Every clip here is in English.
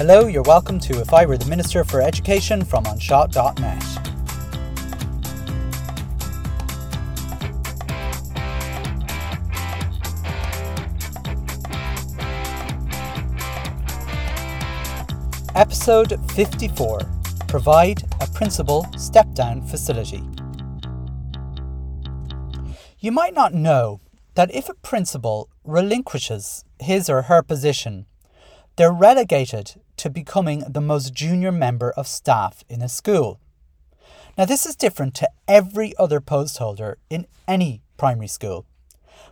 Hello, you're welcome to If I Were the Minister for Education from anseo.net. Episode 54 Provide a Principal Step Down Facility. You might not know that if a principal relinquishes his or her position, they're relegated to becoming the most junior member of staff in a school. Now, this is different to every other post holder in any primary school.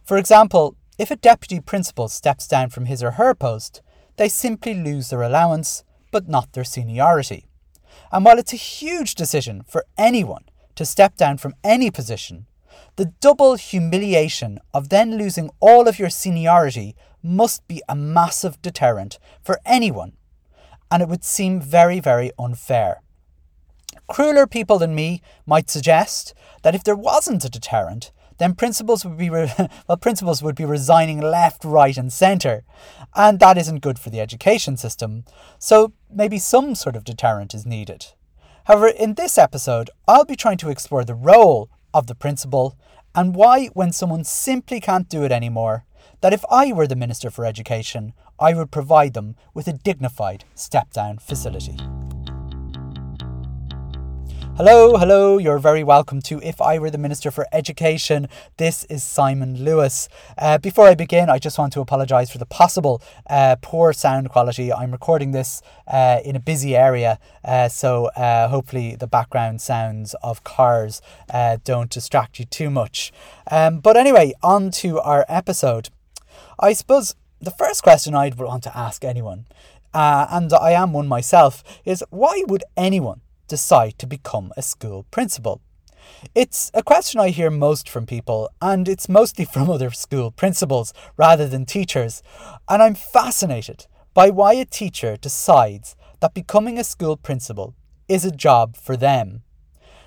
For example, if a deputy principal steps down from his or her post, they simply lose their allowance, but not their seniority. And while it's a huge decision for anyone to step down from any position, the double humiliation of then losing all of your seniority must be a massive deterrent for anyone, and it would seem very, very unfair. Crueler people than me might suggest that if there wasn't a deterrent, then principals would be re- well principals would be resigning left, right, and centre, and that isn't good for the education system. So maybe some sort of deterrent is needed. However, in this episode, I'll be trying to explore the role of the principal and why, when someone simply can't do it anymore, that if I were the Minister for Education, I would provide them with a dignified step down facility. Hello, hello, you're very welcome to If I Were the Minister for Education. This is Simon Lewis. Uh, before I begin, I just want to apologise for the possible uh, poor sound quality. I'm recording this uh, in a busy area, uh, so uh, hopefully the background sounds of cars uh, don't distract you too much. Um, but anyway, on to our episode. I suppose the first question I'd want to ask anyone, and I am one myself, is why would anyone decide to become a school principal? It's a question I hear most from people, and it's mostly from other school principals rather than teachers. And I'm fascinated by why a teacher decides that becoming a school principal is a job for them.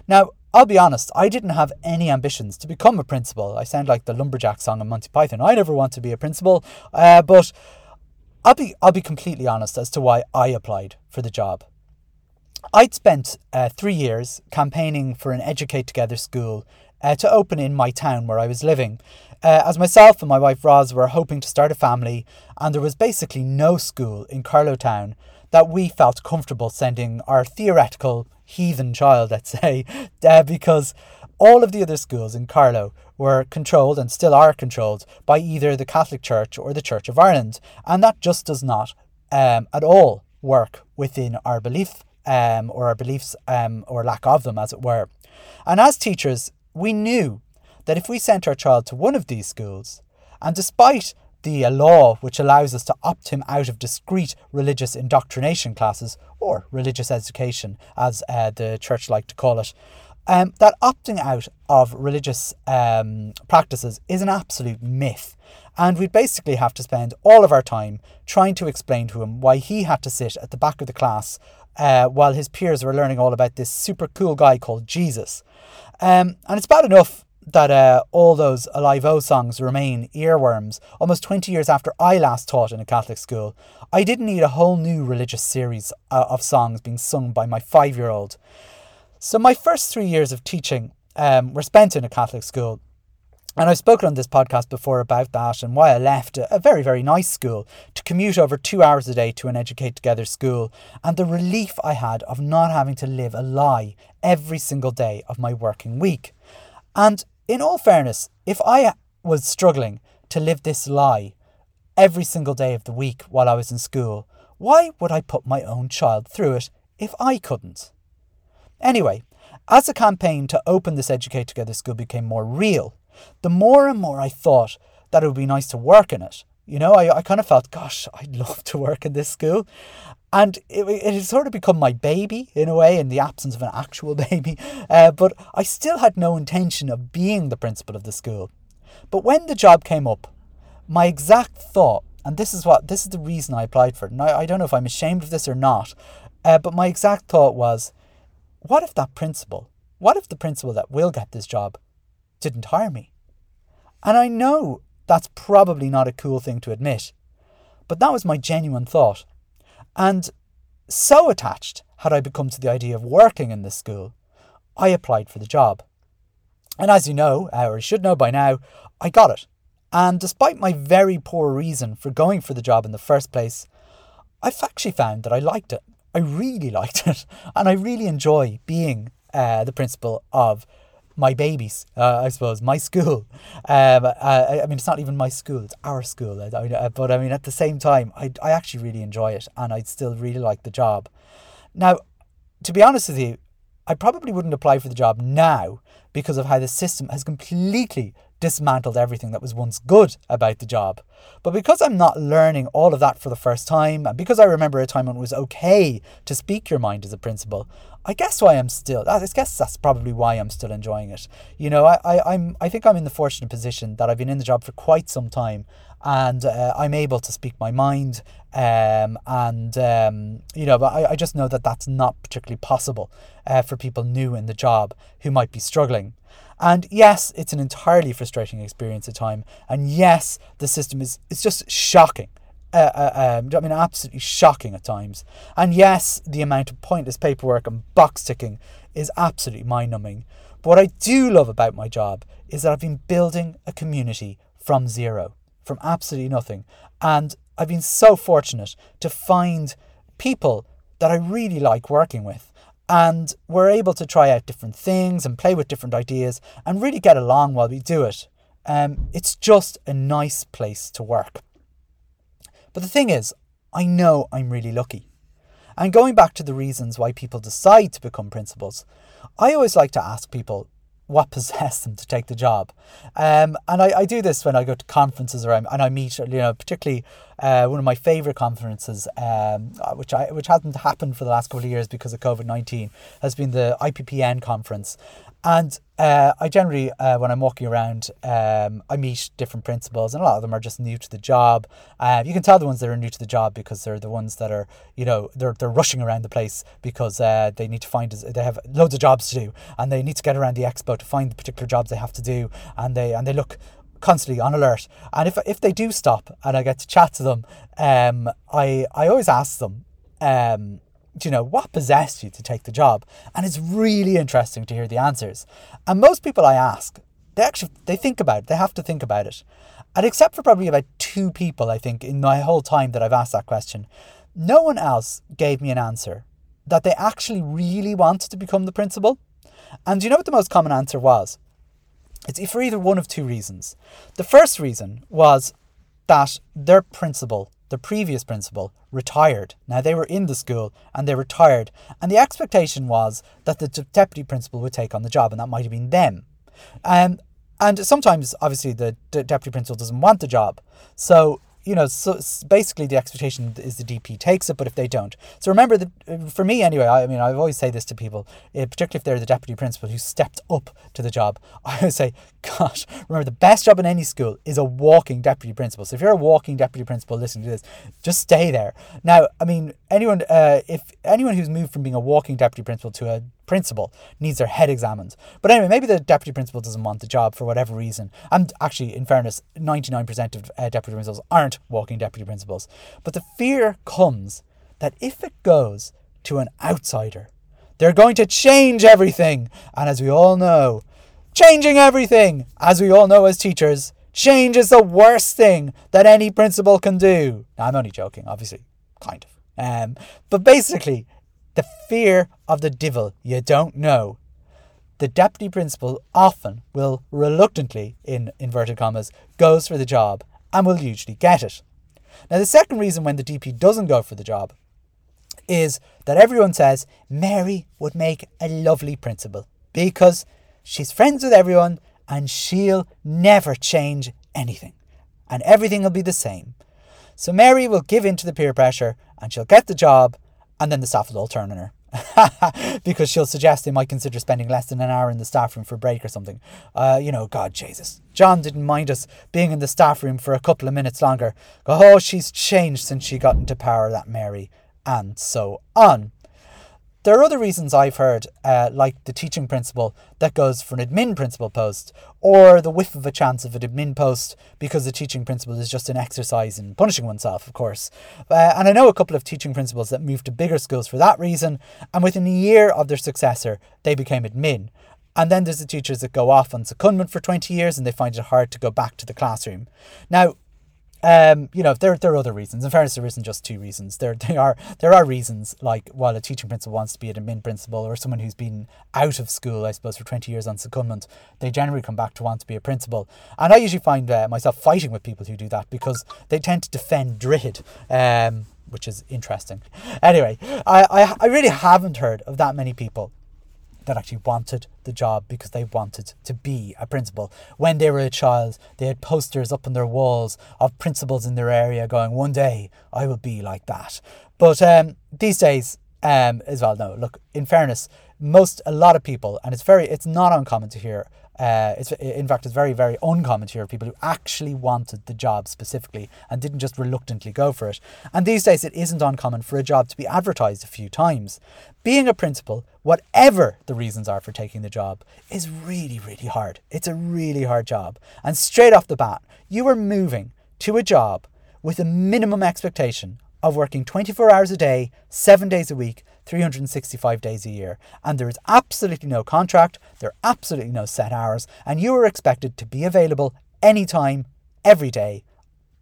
Now, I'll be honest, I didn't have any ambitions to become a principal. I sound like the lumberjack song in Monty Python. I never want to be a principal, uh, but I'll be I'll be completely honest as to why I applied for the job. I'd spent uh, three years campaigning for an Educate Together school uh, to open in my town where I was living. Uh, as myself and my wife Roz were hoping to start a family, and there was basically no school in Carlow Town that we felt comfortable sending our theoretical heathen child, let's say, uh, because all of the other schools in Carlow were controlled and still are controlled by either the Catholic Church or the Church of Ireland, and that just does not um, at all work within our belief um, or our beliefs um, or lack of them, as it were. And as teachers, we knew that if we sent our child to one of these schools, and despite the law which allows us to opt him out of discrete religious indoctrination classes, or religious education, as uh, the church like to call it, um, that opting out of religious um, practices is an absolute myth. And we'd basically have to spend all of our time trying to explain to him why he had to sit at the back of the class uh, while his peers were learning all about this super cool guy called Jesus. Um, and it's bad enough that uh, all those Alive O songs remain earworms almost 20 years after I last taught in a Catholic school. I didn't need a whole new religious series uh, of songs being sung by my five year old. So, my first three years of teaching um, were spent in a Catholic school. And I've spoken on this podcast before about that and why I left a very, very nice school to commute over two hours a day to an Educate Together school and the relief I had of not having to live a lie every single day of my working week. And in all fairness, if I was struggling to live this lie every single day of the week while I was in school, why would I put my own child through it if I couldn't? Anyway, as the campaign to open this Educate Together school became more real, the more and more I thought that it would be nice to work in it. You know, I, I kind of felt, gosh, I'd love to work in this school. And it, it had sort of become my baby in a way, in the absence of an actual baby. Uh, but I still had no intention of being the principal of the school. But when the job came up, my exact thought, and this is what this is the reason I applied for it. And I, I don't know if I'm ashamed of this or not, uh, but my exact thought was, what if that principal, what if the principal that will get this job didn't hire me. And I know that's probably not a cool thing to admit, but that was my genuine thought. And so attached had I become to the idea of working in this school, I applied for the job. And as you know, or you should know by now, I got it. And despite my very poor reason for going for the job in the first place, I've actually found that I liked it. I really liked it. And I really enjoy being uh, the principal of my babies, uh, I suppose, my school. Um, uh, I mean, it's not even my school, it's our school. Uh, but I mean, at the same time, I, I actually really enjoy it and I still really like the job. Now, to be honest with you, I probably wouldn't apply for the job now because of how the system has completely dismantled everything that was once good about the job. But because I'm not learning all of that for the first time, and because I remember a time when it was okay to speak your mind as a principal, I guess why I'm still I guess that's probably why I'm still enjoying it. You know, I, I I'm I think I'm in the fortunate position that I've been in the job for quite some time and uh, I'm able to speak my mind um, and um, you know but I, I just know that that's not particularly possible uh, for people new in the job who might be struggling and yes, it's an entirely frustrating experience at time. And yes, the system is it's just shocking. Uh, uh, um, I mean, absolutely shocking at times. And yes, the amount of pointless paperwork and box ticking is absolutely mind numbing. But what I do love about my job is that I've been building a community from zero, from absolutely nothing. And I've been so fortunate to find people that I really like working with and we're able to try out different things and play with different ideas and really get along while we do it. Um, it's just a nice place to work. But the thing is, I know I'm really lucky. And going back to the reasons why people decide to become principals, I always like to ask people what possessed them to take the job. Um, and I, I do this when I go to conferences around and I meet, you know, particularly uh, one of my favourite conferences, um, uh, which I which hasn't happened for the last couple of years because of COVID nineteen, has been the IPPN conference, and uh, I generally, uh, when I'm walking around, um, I meet different principals, and a lot of them are just new to the job. Uh, you can tell the ones that are new to the job because they're the ones that are, you know, they're, they're rushing around the place because uh, they need to find, they have loads of jobs to do, and they need to get around the expo to find the particular jobs they have to do, and they and they look constantly on alert. And if if they do stop and I get to chat to them, um, I I always ask them, um you know, what possessed you to take the job? And it's really interesting to hear the answers. And most people I ask, they actually they think about it. They have to think about it. And except for probably about two people, I think, in my whole time that I've asked that question, no one else gave me an answer that they actually really wanted to become the principal. And you know what the most common answer was? It's for either one of two reasons. The first reason was that their principal the previous principal, retired. Now they were in the school and they retired, and the expectation was that the deputy principal would take on the job, and that might have been them. Um, and sometimes, obviously, the deputy principal doesn't want the job, so you know, so basically the expectation is the DP takes it, but if they don't. So remember that uh, for me anyway, I mean, I always say this to people, eh, particularly if they're the deputy principal who stepped up to the job. I would say, gosh, remember the best job in any school is a walking deputy principal. So if you're a walking deputy principal listening to this, just stay there. Now, I mean, anyone, uh, if anyone who's moved from being a walking deputy principal to a principal needs their head examined. But anyway, maybe the deputy principal doesn't want the job for whatever reason. And actually, in fairness, 99% of uh, deputy principals aren't walking deputy principals. But the fear comes that if it goes to an outsider, they're going to change everything. And as we all know, changing everything, as we all know as teachers, change is the worst thing that any principal can do. Now, I'm only joking, obviously, kind of. Um, but basically, the fear of the devil you don't know. The deputy principal often will reluctantly, in inverted commas, goes for the job and will usually get it. Now, the second reason when the DP doesn't go for the job is that everyone says Mary would make a lovely principal because she's friends with everyone and she'll never change anything and everything will be the same. So Mary will give in to the peer pressure and she'll get the job and then the staff will all turn on her. because she'll suggest they might consider spending less than an hour in the staff room for a break or something. Uh, you know, God, Jesus. John didn't mind us being in the staff room for a couple of minutes longer. Oh, she's changed since she got into power, that Mary. And so on. There are other reasons I've heard, uh, like the teaching principal that goes for an admin principal post, or the whiff of a chance of an admin post because the teaching principal is just an exercise in punishing oneself, of course. Uh, and I know a couple of teaching principals that moved to bigger schools for that reason, and within a year of their successor, they became admin. And then there's the teachers that go off on secondment for 20 years and they find it hard to go back to the classroom. Now, um, you know, there, there are other reasons. In fairness, there isn't just two reasons. There, they are, there are reasons like while a teaching principal wants to be an admin principal or someone who's been out of school, I suppose, for 20 years on secondment, they generally come back to want to be a principal. And I usually find uh, myself fighting with people who do that because they tend to defend Droichead. Um, which is interesting. Anyway, I, I, I really haven't heard of that many people that actually wanted the job because they wanted to be a principal. When they were a child, they had posters up on their walls of principals in their area going, One day I will be like that. But um, these days, um, as well, no, look, in fairness, most, a lot of people, and it's very, it's not uncommon to hear uh, it's in fact it's very very uncommon to hear of people who actually wanted the job specifically and didn't just reluctantly go for it. And these days it isn't uncommon for a job to be advertised a few times. Being a principal, whatever the reasons are for taking the job, is really really hard. It's a really hard job. And straight off the bat, you are moving to a job with a minimum expectation of working 24 hours a day, 7 days a week 365 days a year. And there is absolutely no contract, there are absolutely no set hours, and you are expected to be available anytime, every day.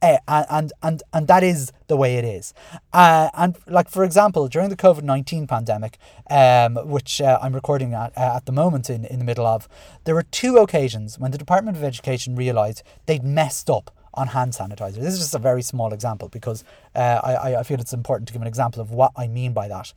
Uh, and, and and that is the way it is. Uh, and like for example, during the COVID nineteen pandemic, um, which uh, I'm recording at uh, at the moment in, in the middle of, there were two occasions when the Department of Education realised they'd messed up on hand sanitizer. This is just a very small example because uh, I I feel it's important to give an example of what I mean by that.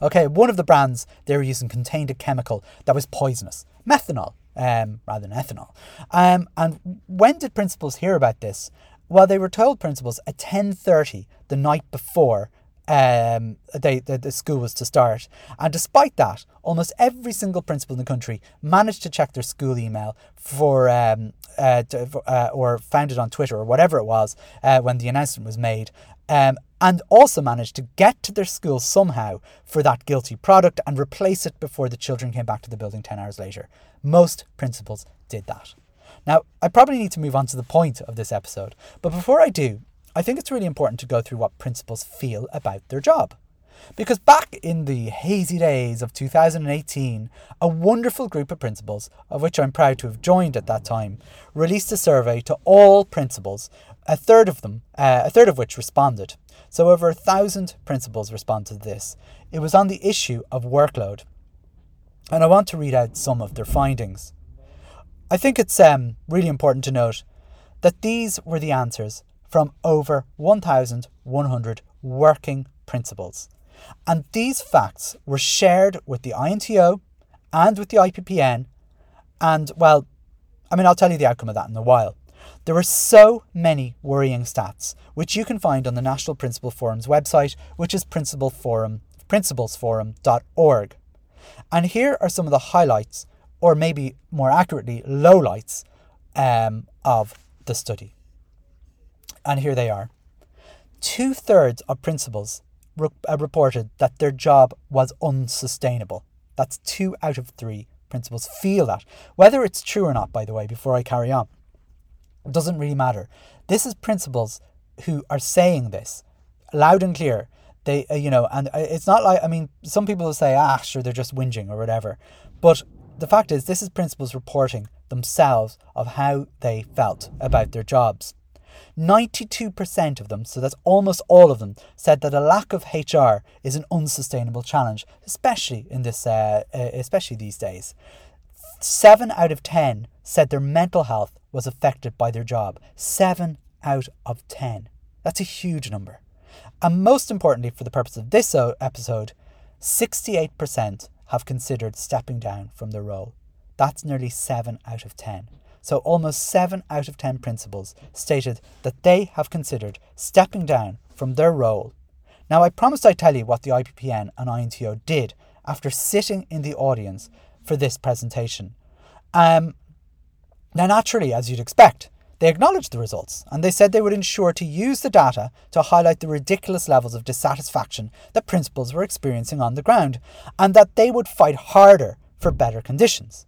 Okay, one of the brands they were using contained a chemical that was poisonous, methanol, um, rather than ethanol. Um, and when did principals hear about this? Well, they were told principals at 10.30 the night before um, they, the, the school was to start. And despite that, almost every single principal in the country managed to check their school email for, um, uh, to, uh, or found it on Twitter or whatever it was uh, when the announcement was made. Um, and also managed to get to their school somehow for that guilty product and replace it before the children came back to the building 10 hours later. Most principals did that. Now, I probably need to move on to the point of this episode, but before I do, I think it's really important to go through what principals feel about their job. Because back in the hazy days of 2018, a wonderful group of principals, of which I'm proud to have joined at that time, released a survey to all principals, a third of them, uh, a third of which responded. So over a thousand principals responded to this. It was on the issue of workload. And I want to read out some of their findings. I think it's um, really important to note that these were the answers from over 1,100 working principals. And these facts were shared with the INTO and with the IPPN. And, well, I mean, I'll tell you the outcome of that in a while. There are so many worrying stats, which you can find on the National Principal Forum's website, which is principalforum, principalsforum.org. And here are some of the highlights, or maybe more accurately, lowlights um, of the study. And here they are. Two thirds of principals re- uh, reported that their job was unsustainable. That's two out of three principals feel that. Whether it's true or not, by the way, before I carry on, it doesn't really matter. This is principals who are saying this loud and clear. They, uh, you know, and uh, it's not like, I mean, some people will say, ah, sure, they're just whinging or whatever. But the fact is, this is principals reporting themselves of how they felt about their jobs. 92% of them, so that's almost all of them, said that a lack of HR is an unsustainable challenge, especially in this, uh, uh, especially these days. Seven out of 10 said their mental health was affected by their job. Seven out of 10. That's a huge number. And most importantly, for the purpose of this episode, 68% have considered stepping down from their role. That's nearly 7 out of 10. So almost 7 out of 10 principals stated that they have considered stepping down from their role. Now, I promised I'd tell you what the IPPN and INTO did after sitting in the audience for this presentation. Um, now, naturally, as you'd expect, They acknowledged the results and they said they would ensure to use the data to highlight the ridiculous levels of dissatisfaction that principals were experiencing on the ground and that they would fight harder for better conditions.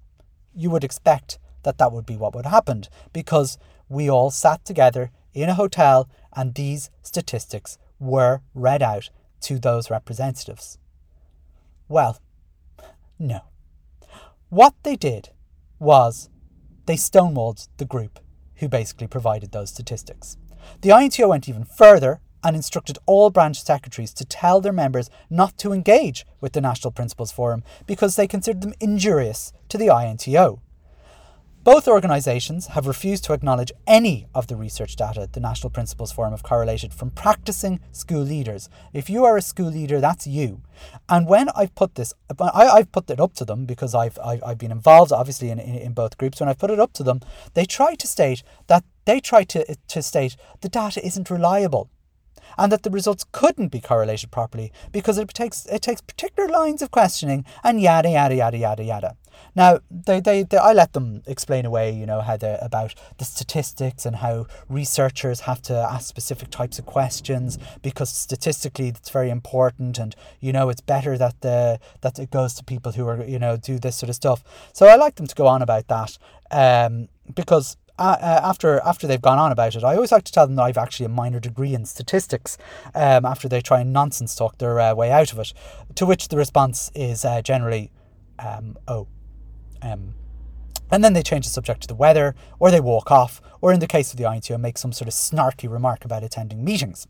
You would expect that that would be what would happen because we all sat together in a hotel and these statistics were read out to those representatives. Well, no. What they did was they stonewalled the group who basically provided those statistics. The INTO went even further and instructed all branch secretaries to tell their members not to engage with the National Principals Forum because they considered them injurious to the INTO. Both organisations have refused to acknowledge any of the research data the National Principals Forum have correlated from practicing school leaders. If you are a school leader, that's you. And when I've put this, I, have put it up to them because I've, I've, I've been involved, obviously, in, in, in both groups. When I've put it up to them, they try to state that they try to, to state the data isn't reliable and that the results couldn't be correlated properly because it takes it takes particular lines of questioning and yada yada yada yada yada. Now, they, they, they, I let them explain away, you know, how the about the statistics and how researchers have to ask specific types of questions because statistically it's very important, and you know it's better that the that it goes to people who are you know do this sort of stuff. So I like them to go on about that um, because uh, uh, after after they've gone on about it, I always like to tell them that I've actually a minor degree in statistics. Um, after they try and nonsense talk their uh, way out of it, to which the response is uh, generally, um, "Oh, um, and then they change the subject to the weather, or they walk off, or in the case of the INTO, make some sort of snarky remark about attending meetings.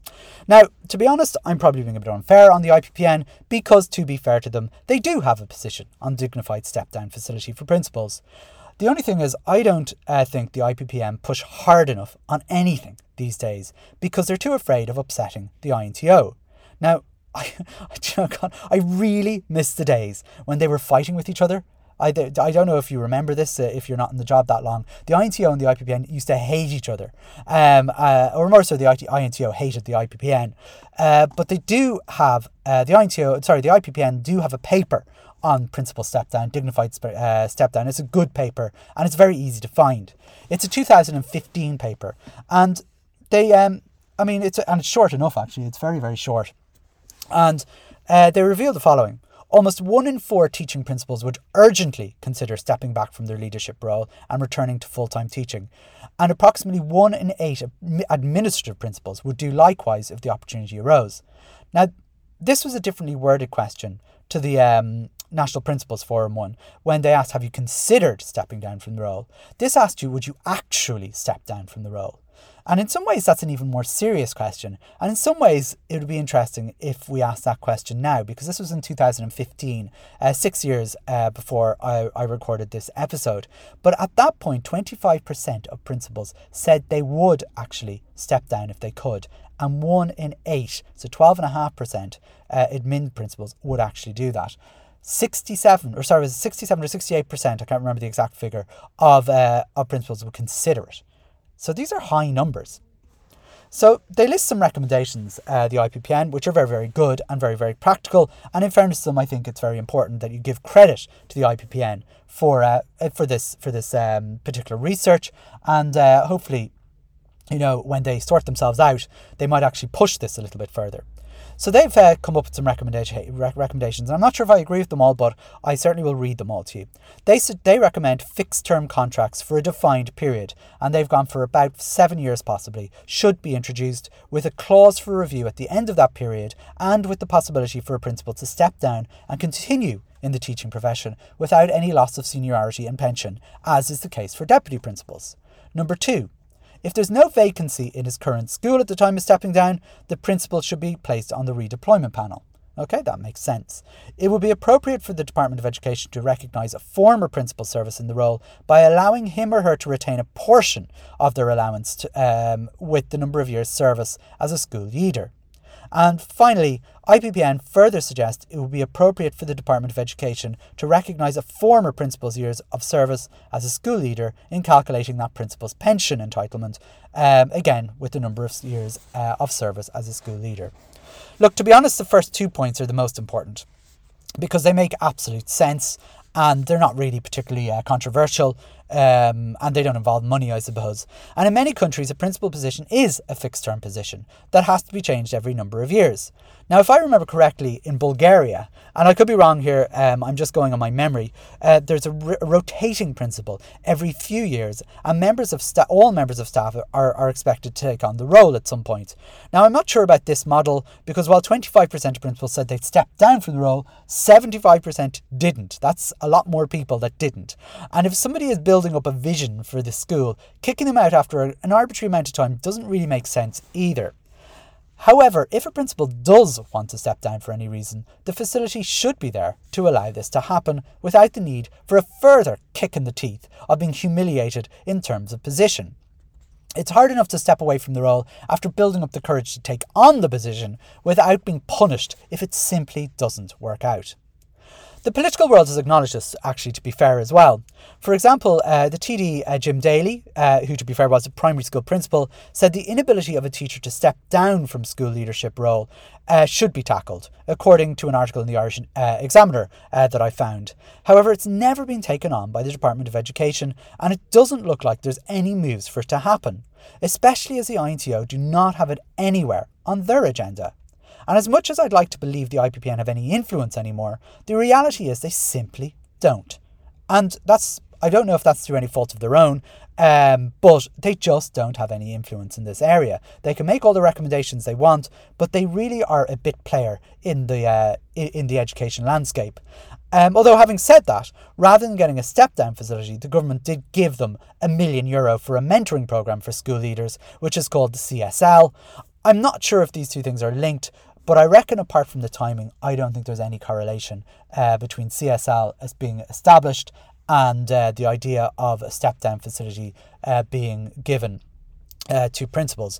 Now, to be honest, I'm probably being a bit unfair on the IPPN because, to be fair to them, they do have a position on dignified step down facility for principals. The only thing is, I don't uh, think the IPPN push hard enough on anything these days because they're too afraid of upsetting the INTO. Now, I, I really miss the days when they were fighting with each other I, I don't know if you remember this, uh, if you're not in the job that long. The INTO and the IPPN used to hate each other. Um, uh, or more so, the INTO hated the IPPN. Uh, but they do have, uh, the INTO, sorry, the IPPN do have a paper on principal step down, dignified uh, step down. It's a good paper and it's very easy to find. It's a 2015 paper. And they, um, I mean, it's, and it's short enough actually, it's very, very short. And uh, they reveal the following. Almost one in four teaching principals would urgently consider stepping back from their leadership role and returning to full time teaching. And approximately one in eight administrative principals would do likewise if the opportunity arose. Now, this was a differently worded question to the um, National Principals Forum one when they asked, Have you considered stepping down from the role? This asked you, Would you actually step down from the role? And in some ways, that's an even more serious question. And in some ways, it would be interesting if we asked that question now, because this was in 2015, uh, six years uh, before I, I recorded this episode. But at that point, 25% of principals said they would actually step down if they could. And one in eight, so 12.5% uh, admin principals would actually do that. 67 or sorry, was 67 or 68%, I can't remember the exact figure, of, uh, of principals would consider it. So these are high numbers. So they list some recommendations, uh, the IPPN, which are very, very good and very, very practical. And in fairness to them, I think it's very important that you give credit to the IPPN for uh, for this for this um, particular research, and uh, hopefully, you know, when they sort themselves out, they might actually push this a little bit further. So they've uh, come up with some recommendation, recommendations, I'm not sure if I agree with them all, but I certainly will read them all to you. They they recommend fixed term contracts for a defined period, and they've gone for about seven years possibly, should be introduced with a clause for review at the end of that period, and with the possibility for a principal to step down and continue in the teaching profession without any loss of seniority and pension, as is the case for deputy principals. Number two, if there's no vacancy in his current school at the time of stepping down, the principal should be placed on the redeployment panel. Okay, that makes sense. It would be appropriate for the Department of Education to recognise a former principal service in the role by allowing him or her to retain a portion of their allowance to, um, with the number of years' service as a school leader. And finally, IPPN further suggests it would be appropriate for the Department of Education to recognise a former principal's years of service as a school leader in calculating that principal's pension entitlement, um, again with the number of years uh, of service as a school leader. Look, to be honest, the first two points are the most important because they make absolute sense and they're not really particularly uh, controversial. Um, and they don't involve money, I suppose. And in many countries, a principal position is a fixed term position that has to be changed every number of years. Now, if I remember correctly, in Bulgaria, and I could be wrong here, um, I'm just going on my memory, uh, there's a, r- a rotating principal every few years, and members of sta- all members of staff are, are expected to take on the role at some point. Now, I'm not sure about this model because while 25% of principals said they'd step down from the role, 75% didn't. That's a lot more people that didn't. And if somebody is building up a vision for the school, kicking them out after an arbitrary amount of time doesn't really make sense either. However, if a principal does want to step down for any reason, the facility should be there to allow this to happen without the need for a further kick in the teeth of being humiliated in terms of position. It's hard enough to step away from the role after building up the courage to take on the position without being punished if it simply doesn't work out. The political world has acknowledged this, actually, to be fair as well. For example, uh, the TD uh, Jim Daly, uh, who to be fair was a primary school principal, said the inability of a teacher to step down from school leadership role uh, should be tackled, according to an article in the Irish uh, Examiner uh, that I found. However, it's never been taken on by the Department of Education, and it doesn't look like there's any moves for it to happen, especially as the INTO do not have it anywhere on their agenda. And as much as I'd like to believe the IPPN have any influence anymore, the reality is they simply don't. And that's, I don't know if that's through any fault of their own, um, but they just don't have any influence in this area. They can make all the recommendations they want, but they really are a bit player in the uh, in the education landscape. Um, although having said that, rather than getting a step down facility, the government did give them a million euro for a mentoring program for school leaders, which is called the CSL. I'm not sure if these two things are linked, but I reckon, apart from the timing, I don't think there's any correlation uh, between CSL as being established and uh, the idea of a step down facility uh, being given uh, to principals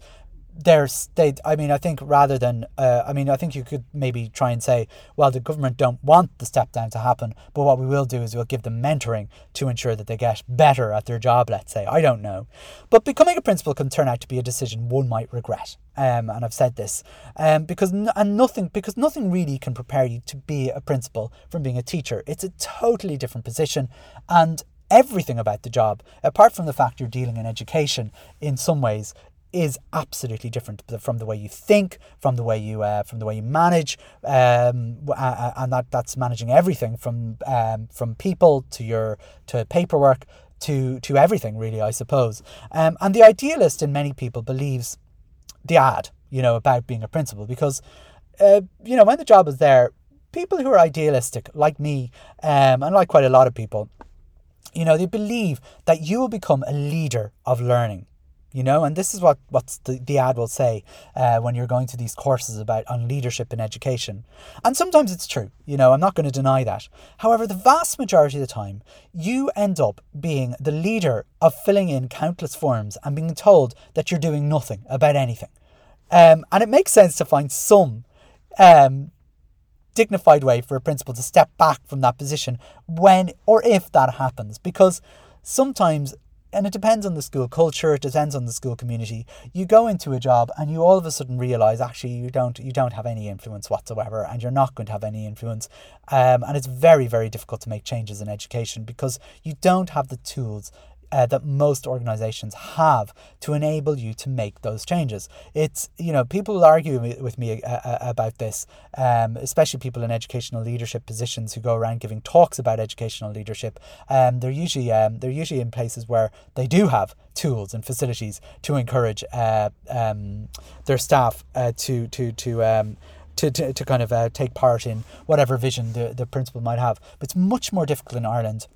there's they i mean i think rather than uh, i mean i think you could maybe try and say well the government don't want the step down to happen but what we will do is we'll give them mentoring to ensure that they get better at their job let's say. I don't know. But becoming a principal can turn out to be a decision one might regret. Um, and i've said this um, because n- and nothing because nothing really can prepare you to be a principal from being a teacher. It's a totally different position and everything about the job, apart from the fact you're dealing in education in some ways, is absolutely different from the way you think, from the way you uh, from the way you manage, um, and that that's managing everything from um, from people to your to paperwork to to everything really, I suppose. Um, and the idealist in many people believes the ad, you know, about being a principal because, uh, you know, when the job is there, people who are idealistic like me, um, and like quite a lot of people, you know, they believe that you will become a leader of learning you know? And this is what what the, the ad will say uh, when you're going to these courses about on leadership in education. And sometimes it's true you know? I'm not going to deny that. However the vast majority of the time you end up being the leader of filling in countless forms and being told that you're doing nothing about anything. Um, and it makes sense to find some um, dignified way for a principal to step back from that position when or if that happens. Because sometimes and it depends on the school culture it depends on the school community. You go into a job and you all of a sudden realize actually you don't you don't have any influence whatsoever and you're not going to have any influence. Um, and it's very very difficult to make changes in education because you don't have the tools uh, that most organizations have to enable you to make those changes. It's, you know, people will argue with me uh, uh, about this, um, especially people in educational leadership positions who go around giving talks about educational leadership. Um, they're usually um, they're usually in places where they do have tools and facilities to encourage uh, um, their staff uh, to to to um, to, to, to kind of uh, take part in whatever vision the, the principal might have. But it's much more difficult in Ireland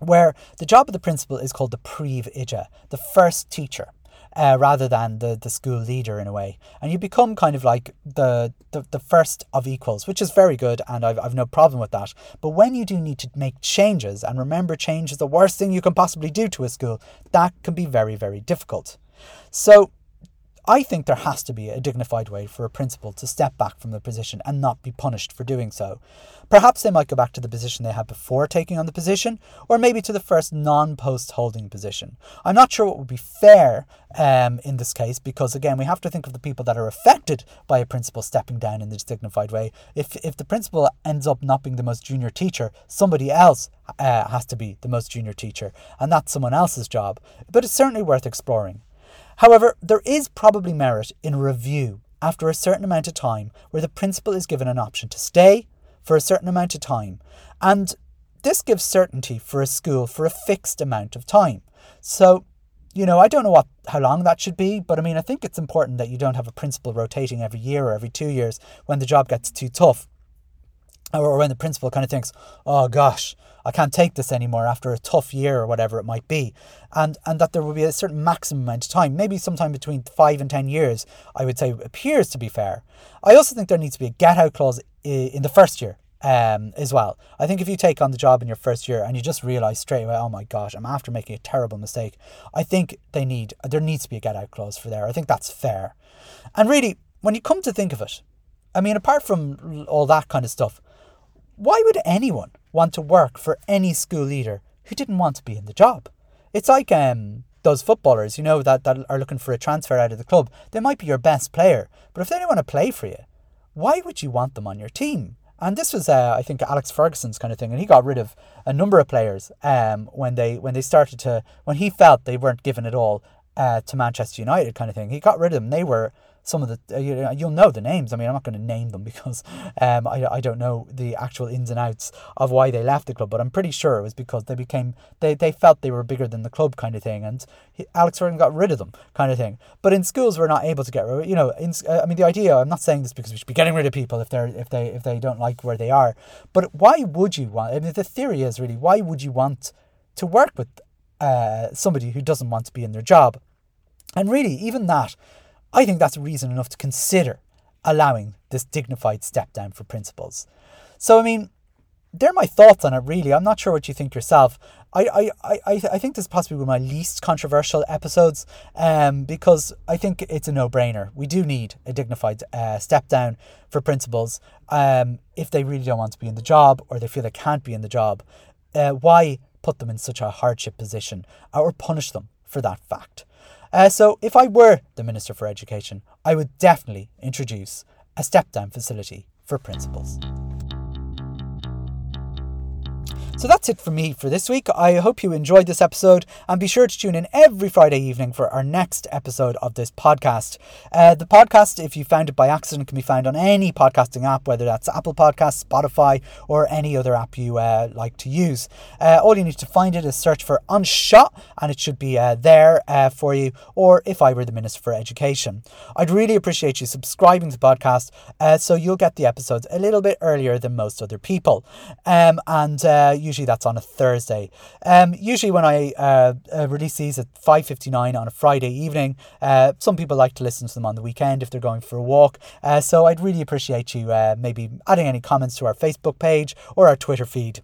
where the job of the principal is called the Príomhoide, the first teacher. Uh, rather than the, the school leader in a way. And you become kind of like the, the, the first of equals, which is very good, and I've, I've no problem with that. But when you do need to make changes, and remember, change is the worst thing you can possibly do to a school, that can be very, very difficult. So I think there has to be a dignified way for a principal to step back from the position and not be punished for doing so. Perhaps they might go back to the position they had before taking on the position, or maybe to the first non post holding position. I'm not sure what would be fair um, in this case because, again, we have to think of the people that are affected by a principal stepping down in this dignified way. If, if the principal ends up not being the most junior teacher, somebody else uh, has to be the most junior teacher, and that's someone else's job. But it's certainly worth exploring. However, there is probably merit in a review after a certain amount of time where the principal is given an option to stay for a certain amount of time. And this gives certainty for a school for a fixed amount of time. So, you know, I don't know what how long that should be, but I mean, I think it's important that you don't have a principal rotating every year or every two years when the job gets too tough or when the principal kind of thinks, oh gosh, I can't take this anymore after a tough year or whatever it might be. And and that there will be a certain maximum amount of time, maybe sometime between five and ten years, I would say appears to be fair. I also think there needs to be a get out clause in the first year um, as well. I think if you take on the job in your first year and you just realize straight away, oh my gosh, I'm after making a terrible mistake, I think they need there needs to be a get out clause for there. I think that's fair. And really, when you come to think of it, I mean, apart from all that kind of stuff, why would anyone want to work for any school leader who didn't want to be in the job? It's like um, those footballers, you know, that, that are looking for a transfer out of the club. They might be your best player, but if they don't want to play for you, why would you want them on your team? And this was, uh, I think, Alex Ferguson's kind of thing, and he got rid of a number of players um, when they when they started to when he felt they weren't given it all uh, to Manchester United, kind of thing. He got rid of them. They were some of the uh, you know, you'll know the names. I mean, I'm not going to name them because um, I, I don't know the actual ins and outs of why they left the club, but I'm pretty sure it was because they became they, they felt they were bigger than the club kind of thing, and he, Alex Ferguson got rid of them kind of thing. But in schools, we're not able to get rid. You know, in, uh, I mean, the idea. I'm not saying this because we should be getting rid of people if they're if they if they don't like where they are, but why would you want? I mean, the theory is really why would you want to work with uh, somebody who doesn't want to be in their job? And really, even that I think that's reason enough to consider allowing this dignified step down for principals. So, I mean, they're my thoughts on it, really. I'm not sure what you think yourself. I, I, I, I think this is possibly one of my least controversial episodes um, because I think it's a no brainer. We do need a dignified uh, step down for principals um, if they really don't want to be in the job or they feel they can't be in the job. Uh, why put them in such a hardship position or punish them for that fact? Uh, so, if I were the Minister for Education, I would definitely introduce a step down facility for principals. So that's it for me for this week. I hope you enjoyed this episode and be sure to tune in every Friday evening for our next episode of this podcast. Uh, the podcast, if you found it by accident, can be found on any podcasting app, whether that's Apple Podcasts, Spotify, or any other app you uh, like to use. Uh, all you need to find it is search for Anseo and it should be uh, there uh, for you, or if I were the Minister for Education. I'd really appreciate you subscribing to the podcast uh, so you'll get the episodes a little bit earlier than most other people. Um, and usually that's on a Thursday. Um, usually when I uh, uh, release these at 5.59 on a Friday evening, uh, some people like to listen to them on the weekend if they're going for a walk. Uh, so I'd really appreciate you uh, maybe adding any comments to our Facebook page or our Twitter feed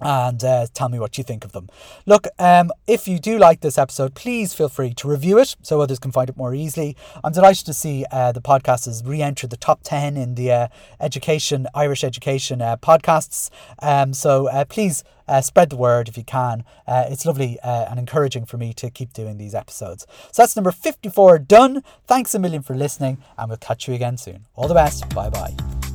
and uh, tell me what you think of them. Look, um, if you do like this episode, please feel free to review it so others can find it more easily. I'm delighted to see uh, the podcast has re entered the top 10 in the uh, education, Irish education uh, podcasts. Um, so uh, please uh, spread the word if you can. it's lovely and encouraging for me to keep doing these episodes. So that's number 54 done. Thanks a million for listening, and we'll catch you again soon. All the best. Bye bye.